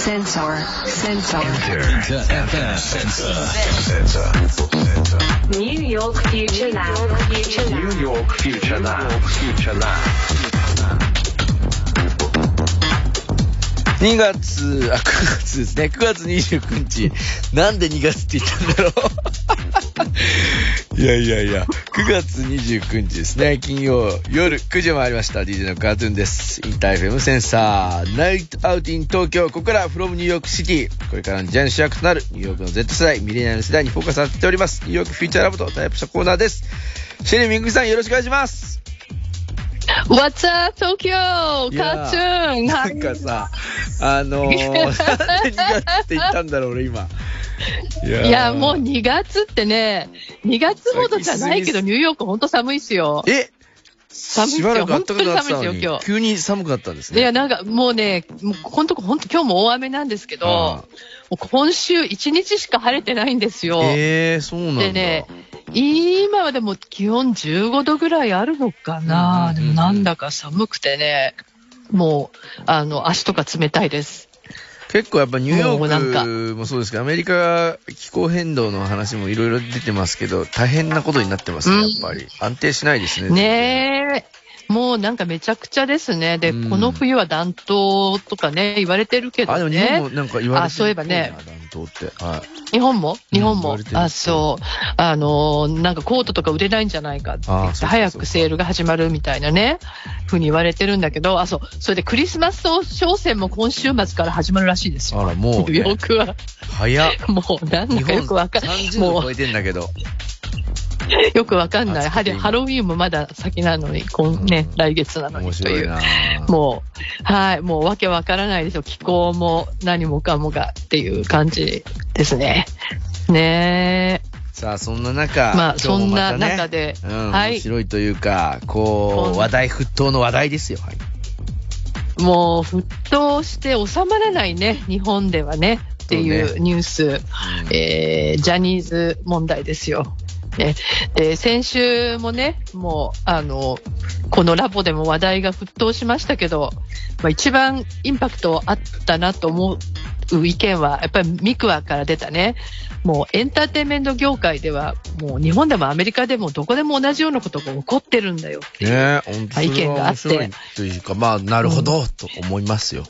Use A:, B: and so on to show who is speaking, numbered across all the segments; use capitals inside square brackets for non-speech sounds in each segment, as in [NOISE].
A: Sensor. Sensor.
B: Inter FM sensor. Sensor.
A: New York Future Lab. Future Lab.
B: New York Future Lab. Future Lab.
C: 2月、あ、9月ですね。9月29日。なんで2月って言ったんだろう。いやいやいや、9月29日ですね。金曜夜9時回りました。DJ のカートゥーンです。インター FM sensor、night out in 東京。ここから from New York City。これからのジャン主役となるニューヨークの Z 世代、ミレニアル世代にフォーカスさせております。 New York Future Lab とタイアップしたコーナーです。シェリーミングさんよろしくお願いします。
D: What's up, Tokyo? カーチューン
C: なんかさ、あのー、なんで2月って言ったんだろう、俺今。いやー
D: いや、もう2月ってね、2月ほどじゃないけど、ニューヨークほんと寒いっすよ。
C: え？
D: 寒いっすよ。本当に寒いっすよ、今
C: のに、急に寒かったんです
D: 日。いや、
C: ね。
D: なんかもうね、もうほんと、ほんと今日も大雨なんですけど、今週1日しか晴れてないんですよ。
C: えー、そうなんだ。
D: でね、今はでも気温15度ぐらいあるのかな、
C: うんうんうん
D: でもなんだか寒くてね、もう、あの、足とか冷たいです。
C: 結構やっぱニューヨークもそうですけど、アメリカ気候変動の話もいろいろ出てますけど、大変なことになってますね、
D: うん
C: やっぱり。安定しないですね。
D: ねえ。もうなんかめちゃくちゃですね。で、
C: うん
D: この冬は暖冬とかね、言われてるけ
C: あ、で
D: ど
C: も日本も
D: ね。
C: なんか言われてる
D: あそういえばね
C: っぽいな。暖冬って。はい。
D: 日本も？日本も？
C: 言われて。る
D: あ、そう。あのー、なんかコートとか売れないんじゃないかって言って、
C: あそうそうそう
D: 早くセールが始まるみたいなね、ふうに言われてるんだけど、あ、そう。それでクリスマス商戦も今週末から始まるらしいですよ。
C: あら、もう、ね、[LAUGHS]
D: ークは。
C: 早っ。[LAUGHS]
D: もうなんだかよくわかんない。
C: 30
D: もう
C: 度超えてんだけど。[LAUGHS]
D: よくわかんない。
C: 暑くて今
D: ハハロウィーンもまだ先なのに、今ね、
C: うん
D: 来月なのにという。
C: 面白いな
D: もう、はい、もうわけわからないですよ。気候も何もかもがっていう感じですね。ね
C: さあ、そんな中、
D: え。まあ、
C: 今
D: そんな中で、
C: うん、
D: はい
C: 面白いというか、こう、話題沸騰の話題ですよ。はい。
D: もう沸騰して収まらないね、日本ではね、ってい
C: そう
D: うニュース、えージャニーズ問題ですよ。ね、で先週もね、もう、あの、このラボでも話題が沸騰しましたけど、まあ、一番インパクトあったなと思う意見は、やっぱりミクワから出たね、もうエンターテインメント業界では、もう日本でもアメリカでもどこでも同じようなことが起こってるんだよっていう。
C: ね
D: 意見
C: は
D: があって
C: 面白いというか、まあ、なるほど、と思いますよ。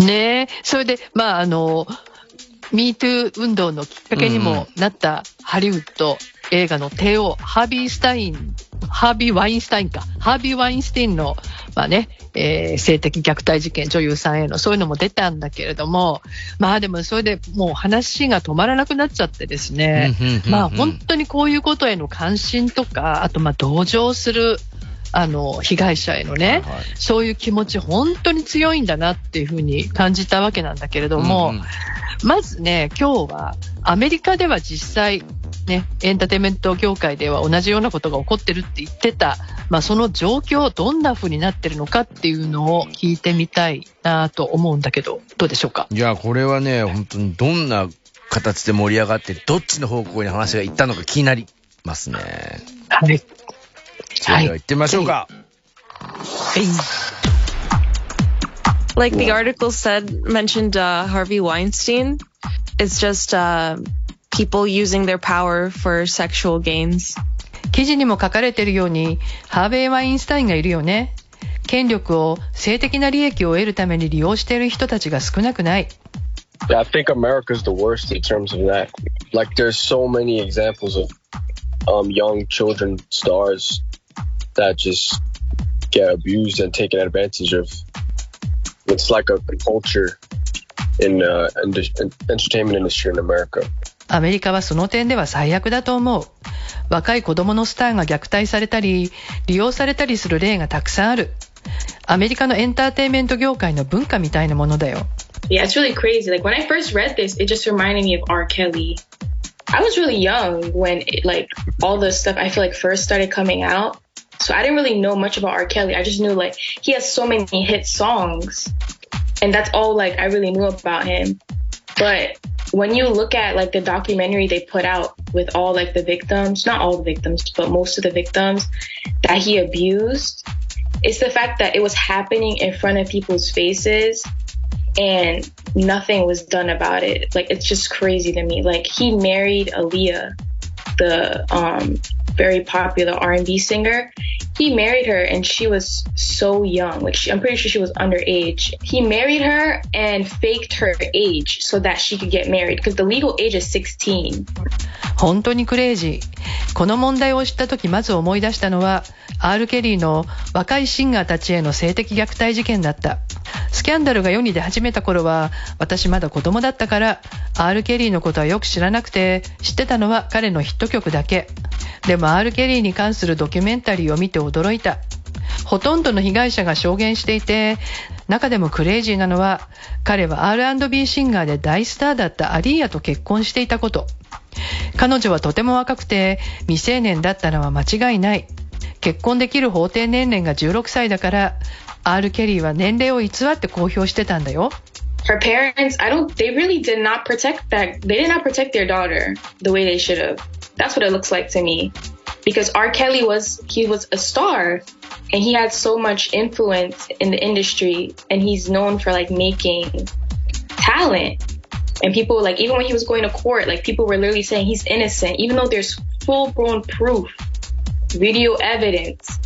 D: ねえ、それで、まあ、あの、MeToo 運動のきっかけにもなったハリウッド映画の帝王、ハービー・スタイン、ハービー・ワインスタインか、ハービー・ワインスタインの、まあね、えー性的虐待事件、女優さんへの、そういうのも出たんだけれども、まあでもそれでもう話が止まらなくなっちゃってですね、まあ本当にこういうことへの関心とか、あとまあ同情する、あの、被害者へのね、
C: はいはい
D: そういう気持ち本当に強いんだなっていうふうに感じたわけなんだけれども、
C: うんうん
D: まずね、今日はアメリカでは実際、ね、エンターテインメント業界では同じようなことが起こってるって言ってた、まあ、その状況、どんな風になってるのかっていうのを聞いてみたいなと思うんだけど、どうでしょうか？
C: いや、これはね、本当にどんな形で盛り上がって、どっちの方向に話が行ったのか気になりますね。
D: はい。
C: それでは行ってみましょうか。
E: like the article said mentioned uh, Harvey Weinstein. It's just uh, people using their power for sexual gains.
D: 記事にも書かれているように、ハーベイ・ワインスタインがいるよね。権力を性的な利益を得るために利用している人たちが少なくない。
F: Yeah, I think America's the worst in terms of that. Like, there's so many examples of um, young children stars that just get abused and taken advantage of. It's like a culture in uh, entertainment industry in America.
D: アメリカはその点では最悪だと思う。若い子供のスターが虐待されたり、利用されたりする例がたくさんある。アメリカのエンターテインメント業界の文化みたいなものだよ。
G: Yeah, it's really crazy. Like when I first read this, it just reminded me of R. Kelly. I was really young when it, like all the stuff I feel like first started coming out. So I didn't really know much about R. Kelly. I just knew like he has so many hit songs. And that's all like I really knew about him. But when you look at like the documentary they put out with all like the victims, not all the victims, but most of the victims that he abused, it's the fact that it was happening in front of people's faces and nothing was done about it. Like it's just crazy to me. Like he married Aaliyah, the um very popular R&B singer. He married her and she was so young. Like she, I'm pretty sure she was underage. He married her and faked her age so that she could get married because the legal age is 16.
D: 本当にクレイジー。この問題を知った時まず思い出したのは、R. ケリーの若いシンガーたちへの性的虐待事件だった。スキャンダルが世に出始めた頃は、私まだ子供だったから、R. ケリーのことはよく知らなくて、知ってたのは彼のヒット曲だけ。でも R. ケリーに関するドキュメンタリーを見て驚いた。ほとんどの被害者が証言していて、中でもクレイジーなのは、彼は R&B シンガーで大スターだったアリーヤと結婚していたこと。彼女はとても若くて未成年だったのは間違いない。結婚できる法定年齢が16歳だから、R. ケリーは年齢を偽って公表してたんだよ。
G: Her parents, I don't, they really did not protect that. They did not protect their daughter the way they should have. That's what it looks like to me. Because R. Kelly was, he was a star and he had so much influence in the industry and he's known for like making talent. And people like, even when he was going to court, like people were literally saying he's innocent, even though there's full blown proof, video evidence,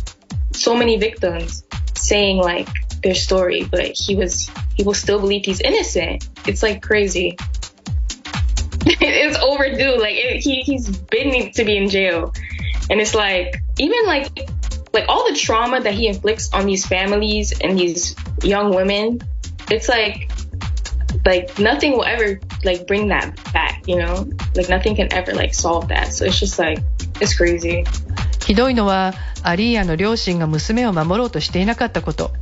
G: so many victims saying like their story, but he was, people still believe he's innocent. It's like crazy. it's [LAUGHS] overdue. Like it, he, he's been to be in jail. And it's like, even like, like all the trauma that he inflicts on these families and these young women, it's like, like nothing will ever like bring that back, you know? Like nothing can ever like solve that. So it's just like, it's crazy.
D: ひどいのは、アリーヤの両親が娘を守ろうとしていなかったこと。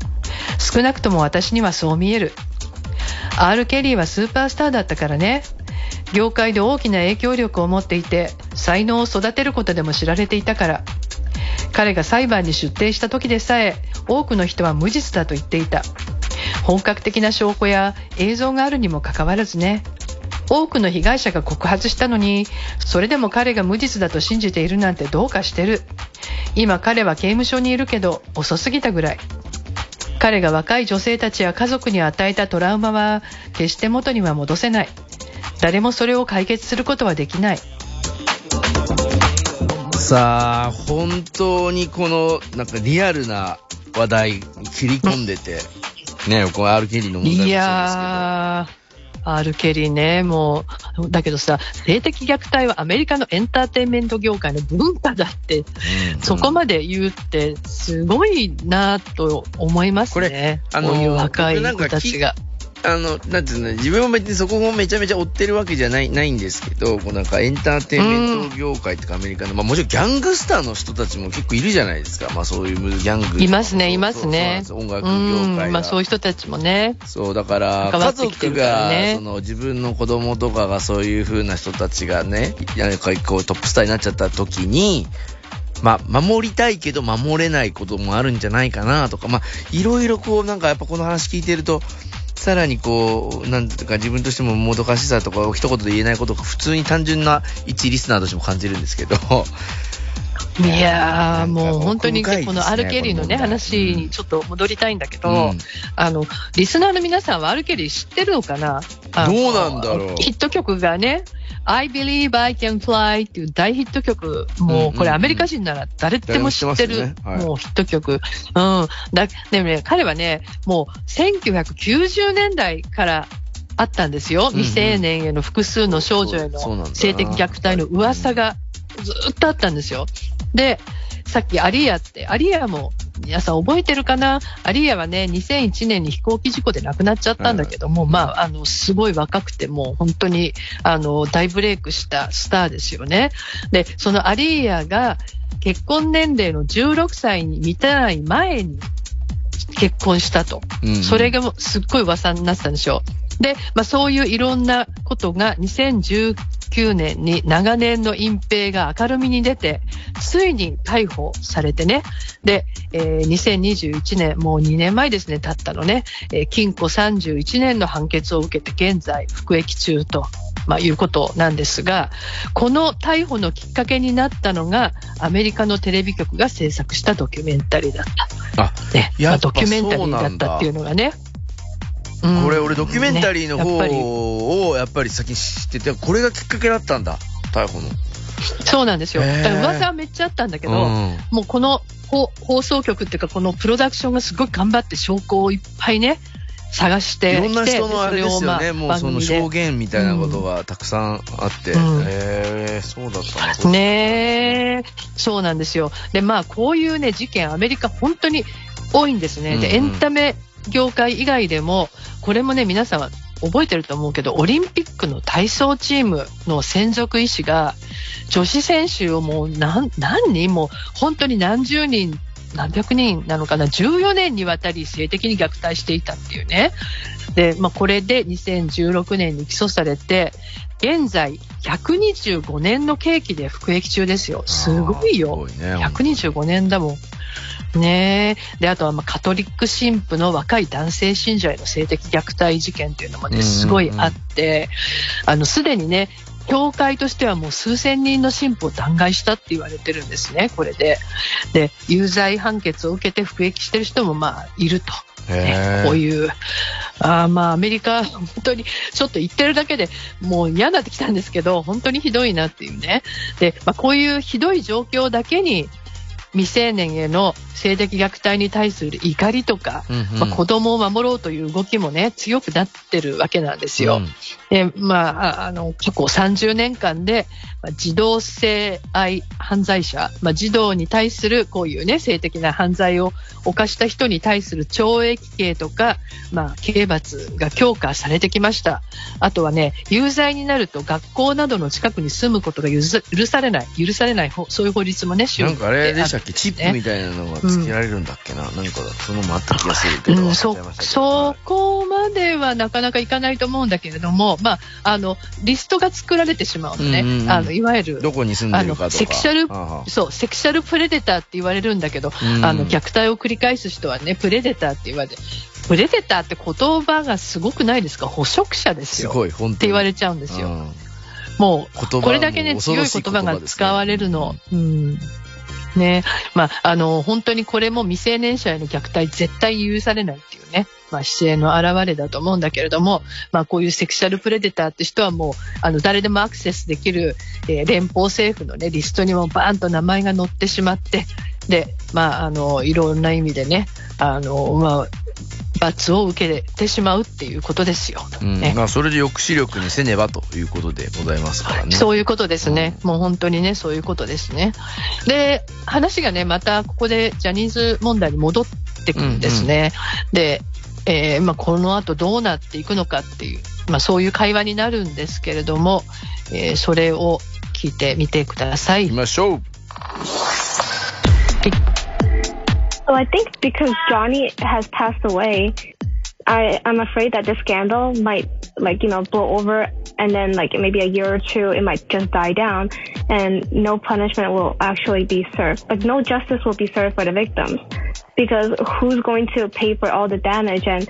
D: 少なくとも私にはそう見える。R. ケリーはスーパースターだったからね。 業界で大きな影響力を持っていて、才能を育てることでも知られていたから。彼が裁判に出廷した時でさえ、多くの人は無実だと言っていた。本格的な証拠や映像があるにもかかわらずね。多くの被害者が告発したのに、それでも彼が無実だと信じているなんてどうかしてる。今彼は刑務所にいるけど遅すぎたぐらい。彼が若い女性たちや家族に与えたトラウマは決して元には戻せない。誰もそれを解決することはできない。
C: さあ、本当にこの、なんかリアルな話題に切り込んでて、ね、この R. ケリーの問題もそうですけど。
D: いやー、R. ケリーね、もう、だけどさ、性的虐待はアメリカのエンターテインメント業界の文化だって、
C: うん
D: そこまで言うって、すごいなと思いますね。
C: これあの
D: こういう若い子たちが。
C: あの、なんていうの、自分も別にそこもめちゃめちゃ追ってるわけじゃない、ないんですけど、こうなんかエンターテインメント業界とかアメリカの、まあもちろんギャングスターの人たちも結構いるじゃないですか。まあそういうギャング。
D: いますね、いますね。
C: そうそう音楽業界
D: まあそういう人たちもね。
C: そう、だから、家族が、
D: ね
C: その、自分の子供とかがそういう風な人たちがね、なんかこうトップスターになっちゃった時に、まあ、守りたいけど守れないこともあるんじゃないかなとか、まあ、いろいろこう、なんかやっぱこの話聞いてると、さらにこう、なんていうか自分としてももどかしさとか一言で言えないことが普通に単純な一リスナーとしても感じるんですけど、
D: いやー、もう本当に
C: ね
D: この R. ケリーのね、話にちょっと戻りたいんだけど、
C: うん
D: あの、リスナーの皆さんは R. ケリー知ってるのかな？あの
C: どうなんだろう
D: ヒット曲がね、I Believe I Can Fly っていう大ヒット曲、もうこれアメリカ人なら誰でも知ってる、
C: 誰も
D: うヒット曲。うん。だ、でもね、彼はね、もう1990年代からあったんですよ。未成年への複数の少女への性的虐待の噂がずっとあったんですよ。で、さっきアリーヤって、アリーヤも皆さん覚えてるかな？アリーヤはね、2001年に飛行機事故で亡くなっちゃったんだけども、まあ、あの、すごい若くて、もう本当に、あの、大ブレイクしたスターですよね。で、そのアリーヤが結婚年齢の16歳に満たない前に結婚したと。
C: うん
D: それがもうすっごい噂になってたんでしょう。で、まあそういういろんなことが2019年に長年の隠蔽が明るみに出て、ついに逮捕されてね。で、えー2021年、もう2年前ですね、経ったのね、えー禁錮31年の判決を受けて現在服役中と。まあ、いうことなんですが、この逮捕のきっかけになったのが、アメリカのテレビ局が制作したドキュメンタリーだった。
C: あ、
D: ね、まあ
C: やっぱ
D: ドキュメンタリーだったっていうのがね。うん
C: これ俺ドキュメンタリーの方をやっぱり先に知ってて、これがきっかけだったんだ。逮捕の。
D: そうなんですよ。だから噂はめっちゃあったんだけど、
C: うん
D: もうこの放放送局っていうか、このプロダクションがすごい頑張って証拠をいっぱいね、探して
C: いろんな人のあれですよね、
D: で
C: もうその証言みたいなことがたくさんあって。
D: うん
C: へえ、そうだったの
D: ねえ、そうなんですよ。で、まあ、こういうね、事件、アメリカ本当に多いんですね。で、エンタメ業界以外でも、これもね、皆さん覚えてると思うけど、オリンピックの体操チームの専属医師が、女子選手をもう何、何人も、本当に何十人、何百人なのかな、14年にわたり性的に虐待していたっていうね。で、まあ、これで2016年に起訴されて、現在125年の刑期で服役中ですよ。すごいよ。
C: いね。
D: 125年だもん。ねえ。で、あとはまあカトリック神父の若い男性信者への性的虐待事件っていうのもね、すごいあって、あの、すでにね、教会としてはもう数千人の神父を弾劾したって言われてるんですね、これで。で、有罪判決を受けて服役してる人もまあ、いると。ね。こういう、あーまあアメリカ、本当にちょっと言ってるだけでもう嫌になってきたんですけど、本当にひどいなっていうね。で、まあ、こういうひどい状況だけに、未成年への性的虐待に対する怒りとか、
C: うんうん
D: まあ、子供を守ろうという動きもね、強くなってるわけなんですよ。
C: うん
D: で、まあ、ああの、過去30年間で、まあ児童性愛犯罪者、まあ、児童に対するこういうね、性的な犯罪を犯した人に対する懲役刑とか、まあ、刑罰が強化されてきました。あとはね、有罪になると学校などの近くに住むことが許されない、許されない法、そういう法律もね、州
C: なんかあれでしたけチップみたいなのがつけられるんだっけな、なんかそのもあった気がするけど。
D: うん、
C: 忘
D: そそこまではなかなかいかないと思うんだけれども、まあ、あのリストが作られてしまうのね、
C: うんうんうん。
D: あのいわゆる
C: どこに住んでるか
D: セクシャルそうセクシャルプレデターって言われるんだけど、
C: うん。
D: あの虐待を繰り返す人はね、プレデターって言われて、プレデターって言葉がすごくないですか、捕食者です
C: す
D: よ。
C: ごい、本当に。
D: って言われちゃうんですよ。
C: うん。
D: もう、これだけね、強い言葉が使われるの。
C: 言
D: うん。ね。まあ、あの、本当にこれも未成年者への虐待絶対許されないっていうね、まあ、姿勢の表れだと思うんだけれども、まあ、こういうセクシャルプレデターって人はもう、あの、誰でもアクセスできる、えー連邦政府のね、リストにもバーンと名前が載ってしまって、で、まあ、あの、いろんな意味でね、あの、まあ、罰を受けてしまうっていうことですよ。
C: うん
D: ね
C: まあ、それで抑止力にせねばということでございますからね。
D: そういうことですね。もう本当にね、そういうことですね。で、話がね、またここでジャニーズ問題に戻ってくるんですね。で、えーまあ、この後どうなっていくのかっていう、まあ、そういう会話になるんですけれども、えーそれを聞いてみてください
C: 行き。ましょう。
H: So I think because Johnny has passed away, I I'm afraid that the scandal might like you know blow over and then like maybe a year or two it might just die down and no punishment will actually be served. Like no justice will be served for the victims because who's going to pay for all the damage and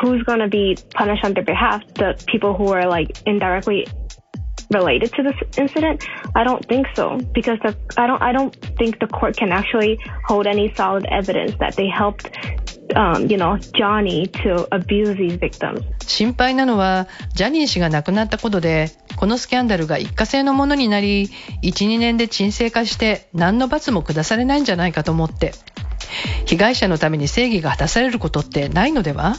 H: who's going to be punished on their behalf? The people who are like indirectly related to this incident? I don't think so because the I don't I don't think the court can actually hold any solid evidence that they helped um, you know Johnny to abuse these victims.
D: 心配なのは、ジャニー氏が亡くなったことで、このスキャンダルが一過性のものになり、1、2年で沈静化して、何の罰も下されないんじゃないかと思って。被害者のために正義が果たされることってないのでは？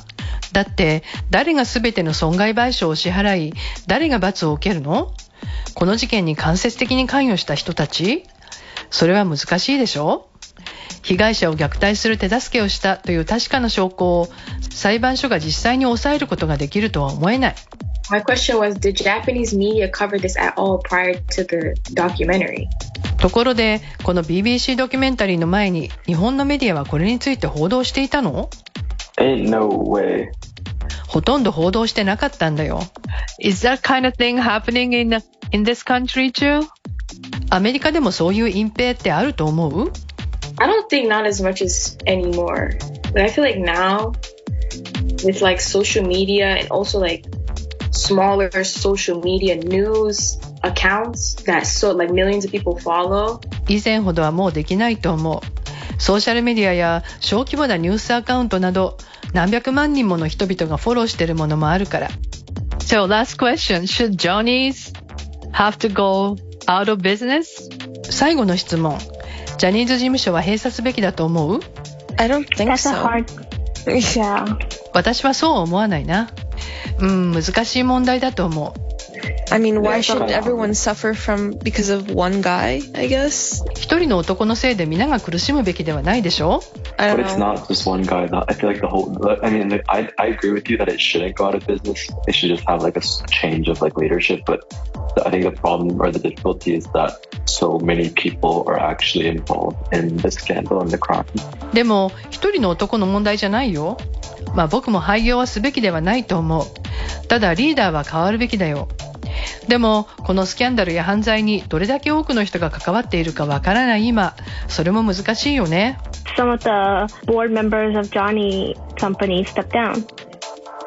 D: だって、誰が全ての損害賠償を支払い、誰が罰を受けるの？この事件に間接的に関与した人たち？それは難しいでしょ被害者を虐待する手助けをしたという確かな証拠を裁判所が実際に抑えることができるとは思えない。
G: My question was Did Japanese media cover this at all prior to the documentary?
D: ところで、この BBC ドキュメンタリーの前に日本のメディアはこれについて報道していたの
I: Ain't no way.
D: ほとんど報道してなかったんだよ。Is that kind of thing happening in, in this country too? アメリカでもそういう隠蔽ってあると思う
G: I don't think not as much as anymore. But I feel like now, with like social media and also like smaller social media news accounts that so like millions of people follow,
D: 以前ほどはもうできないと思う。ソーシャルメディアや小規模なニュースアカウントなど何百万人もの人々がフォローしてるものもあるから。So last question, should Johnny's have to go out of business? 最後の質問。ジャニーズ事務所は閉鎖すべきだと思う
E: I don't think
H: That's a
E: so.
H: hard. Yeah.
D: 私はそう思わないな。うん、難しい問題だと思う。
E: I mean, why should everyone suffer from because of one guy? I guess.
D: 一人の男のせいで皆が苦しむべきではないでしょ
I: But it's not just one guy. That I feel like the whole. I mean, like, I I agree with you that it shouldn't go out of business. It should just have like a s- change of like leadership. But I think the problem or the difficulty is that so many people are actually involved in the scandal and the crime.
D: でも、一人の男の問題じゃないよ。まあ僕も廃業はすべきではないと思う。ただリーダーは変わるべきだよ。でも、このスキャンダルや犯罪にどれだけ多くの人が関わっているかわからない今、それも難しいよね。
H: Some of the board members of Johnny Company stepped down.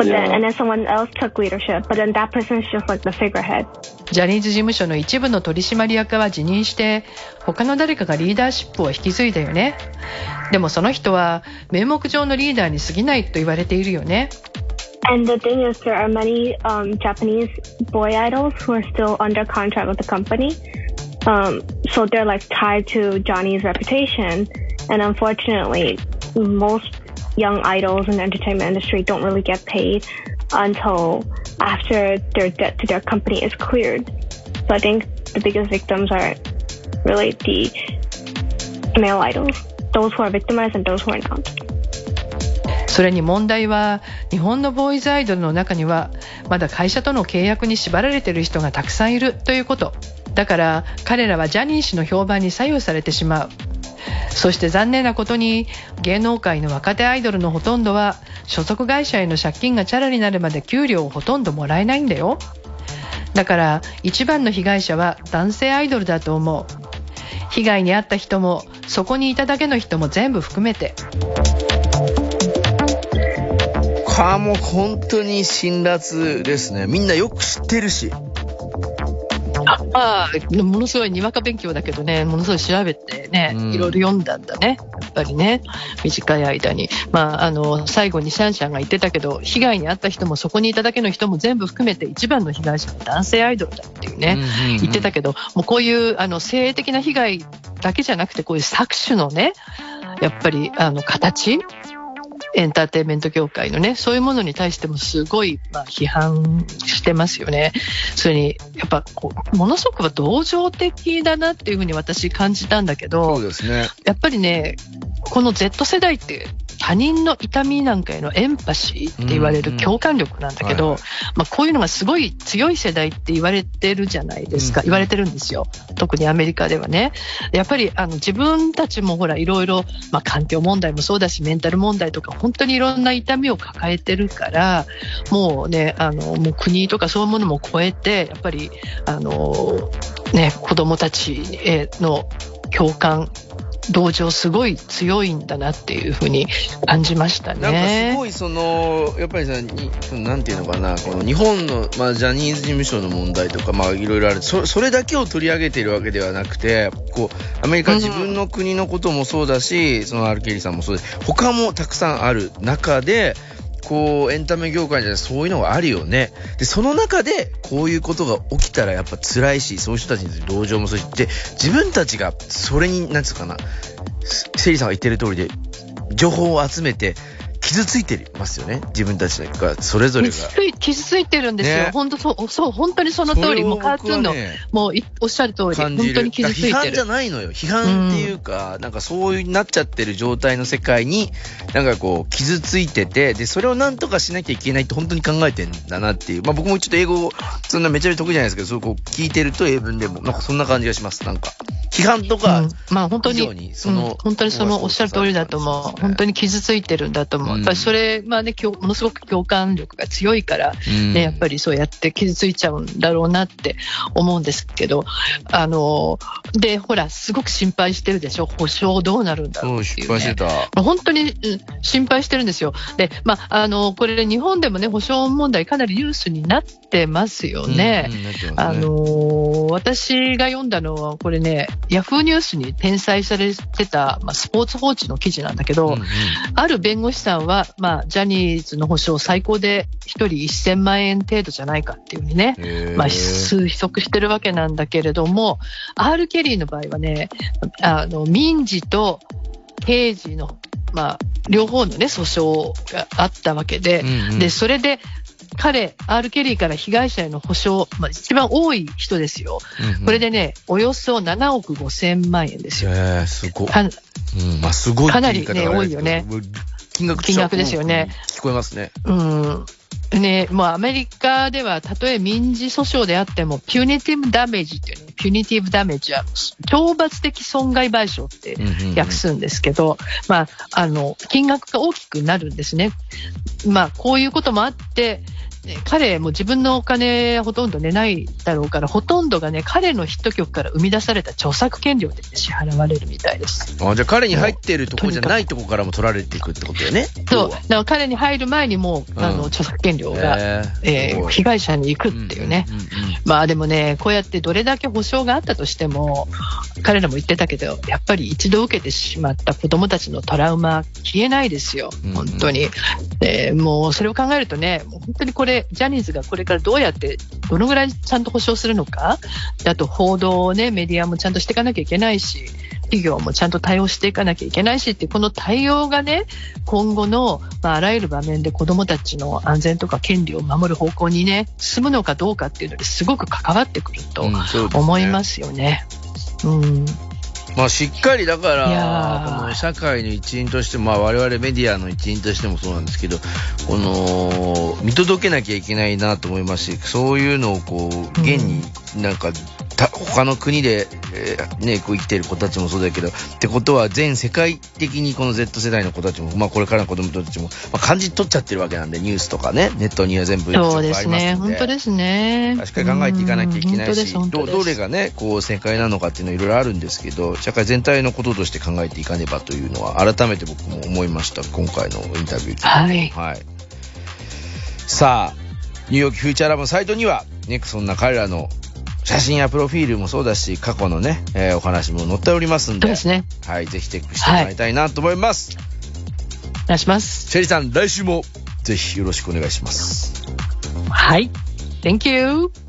H: But
I: Yeah.
H: then, and then someone else took leadership. But then that person's just like the figurehead.
D: ジャニーズ事務所の一部の取締役は辞任して、他の誰かがリーダーシップを引き継いだよね。でもその人は名目上のリーダーに過ぎないと言われているよね。
H: And the thing is, there are many um, Japanese boy idols who are still under contract with the company. Um, so they're like tied to Johnny's reputation. And unfortunately, most young idols in the entertainment industry don't really get paid until after their debt to their company is cleared. So I think the biggest victims are really the male idols, those who are victimized and those who are not.
D: それに問題は日本のボーイズアイドルの中にはまだ会社との契約に縛られている人がたくさんいるということだから彼らはジャニー氏の評判に左右されてしまうそして残念なことに芸能界の若手アイドルのほとんどは所属会社への借金がチャラになるまで給料をほとんどもらえないんだよだから一番の被害者は男性アイドルだと思う被害に遭った人もそこにいただけの人も全部含めて
C: これはもう本当に辛辣ですね。みんなよく知ってるし。
D: まあ、ものすごいにわか勉強だけどね、ものすごい調べてね、
C: うん
D: いろいろ読んだんだね。やっぱりね、短い間に。まあ、あの、最後にシャンシャンが言ってたけど、被害に遭った人もそこにいただけの人も全部含めて一番の被害者は男性アイドルだっていうね、
C: うんうんうん
D: 言ってたけど、もうこういう、あの、性的な被害だけじゃなくて、こういう搾取のね、やっぱり、あの、形エンターテインメント業界のね、そういうものに対してもすごい、まあ、批判してますよね。それに、やっぱこう、ものすごく同情的だなっていうふうに私感じたんだけ
C: そう
D: ど、
C: ですね。
D: やっぱりね、この Z 世代って他人の痛みなんかへのエンパシーって言われる共感力なんだけど、
C: はい
D: まあ、こういうのがすごい強い世代って言われてるじゃないですか、
C: うん。
D: 言われてるんですよ。特にアメリカではね。やっぱりあの自分たちもほらいろいろ、まあ、環境問題もそうだしメンタル問題とか本当にいろんな痛みを抱えてるからもうねあのもう国とかそういうものも超えてやっぱりあの、ね、子供たちへの共感同情すごい強いんだなっていうふうに感じましたね。
C: なんかすごいその、やっぱりさ、なんていうのかな、この日本の、まあ、ジャニーズ事務所の問題とか、まあ、いろいろあるそ、それだけを取り上げているわけではなくて、こう、アメリカ自分の国のこともそうだし、そのアルケリーさんもそうです。他もたくさんある中で、こう、エンタメ業界じゃそういうのがあるよね。で、その中で、こういうことが起きたらやっぱ辛いし、そういう人たちに同情もするし、で、自分たちがそれに、なんつうかな、セリさんが言ってる通りで、情報を集めて、傷ついてますよね。自分たちが、それぞれが。
D: 傷ついてるんですよ。
C: ね
D: 本当そう、そう、本当にその通り、もうカートゥーンの、もういおっしゃる通り、本当に傷ついて
C: だから批判じゃ
D: る。
C: ないのよ。批判っていうか、なんかそういうなっちゃってる状態の世界に、なんかこう、傷ついてて、で、それをなんとかしなきゃいけないって本当に考えてんだなっていう。まあ僕もちょっと英語、そんなめちゃめちゃ得意じゃないですけど、そうこう聞いてると英文でも、なんかそんな感じがします。なんか、批判とか、
D: うんまあ本当に、
C: その
D: うん本当にそのおっしゃる通りだと思う。本当に傷ついてるんだと思う。
C: うん
D: やっぱりそれ、まあね、共ものすごく共感力が強いから、
C: うん
D: ね、やっぱりそうやって傷ついちゃうんだろうなって思うんですけど、あの、で、ほら、すごく心配してるでしょ？保証どうなるんだろ
C: そうう、
D: っていう、ね。本当に、うん心配してるんですよ。で、まあ、あの、これ日本でもね、保証問題かなりニュースになってますよね。あのー私が読んだのは、これね、ヤフーニュースに転載されてた、まあ、スポーツ報知の記事なんだけど、
C: うんうん
D: ある弁護士さんは、まあ、ジャニーズの保証最高で1人1000万円程度じゃないかっていうふうにね、まあ、推測してるわけなんだけれども、R. ケリーの場合はね、あの民事と刑事の、まあ、両方のね、訴訟があったわけで、
C: うんうん
D: で、それで、彼、R. ケリーから被害者への補償、まあ、一番多い人ですよ。
C: うんうん
D: これでね、およそ7億5千万円ですよ。
C: へーすごい。
D: か
C: うん、まあ、すごい
D: かなりね多いよね。
C: 金額
D: 金額ですよね
C: うん聞こえますね。
D: うん。ね、もうアメリカでは、たとえ民事訴訟であっても、ピュニティブダメージっていうね、ピュニティブダメージは、懲罰的損害賠償って
C: うんうんうん
D: 訳すんですけど、まあ、あの、金額が大きくなるんですね。まあ、こういうこともあって、ね彼も自分のお金ほとんど寝ないだろうから、ほとんどがね、彼のヒット曲から生み出された著作権料で支払われるみたいです。
C: あじゃあ彼に入ってるとこじゃないとこからも取られていくってことだよね。
D: そう。だから彼に入る前にもう、あの、
C: うん
D: 著作権料が、えー被害者に行くっていうね。
C: んんうん
D: まあでもね、こうやってどれだけ保証があったとしても、彼らも言ってたけど、やっぱり一度受けてしまった子供たちのトラウマ、消えないですよ
C: うん、
D: 本当に。でもうそれを考えるとね、もう本当にこれ、ジャニーズがこれからどうやって、どのぐらいちゃんと保証するのか、であと報道をね、メディアもちゃんとしていかなきゃいけないし、企業もちゃんと対応していかなきゃいけないしってこの対応がね、今後の、まあ、あらゆる場面で子供たちの安全とか権利を守る方向にね、進むのかどうかっていうのにすごく関わってくると思いますよね。うん。
C: まあ、しっかりだから、
D: ー。
C: この社会の一員としても、まあ、我々メディアの一員としてもそうなんですけど、この、見届けなきゃいけないなと思いますし、そういうのをこう、現になんか、た他の国で、えーね、こう生きてる子たちもそうだけど、ってことは全世界的にこの Z 世代の子たちも、まあこれからの子供たちも、まあ感じ取っちゃってるわけなんで、ニュースとかね、ネットには全部
D: そうですね。本当ですね。
C: しっかり考えていかなきゃいけないし、
D: う
C: どどれがね、こう正解なのかっていうのはいろいろあるんですけど、社会全体のこととして考えていかねばというのは、改めて僕も思いました。今回のインタビュー聞いて
D: はい。
C: はい。さあ、ニューヨークフューチャーラボのサイトには、ね、そんな彼らの写真やプロフィールもそうだし、過去のね、えーお話も載っておりますんで、
D: そうですね。
C: はい、ぜひチェックしてもらいたいなと思います。
D: お願いします。
C: シェリーさん、来週もぜひよろしくお願いします。
D: はい。Thank you.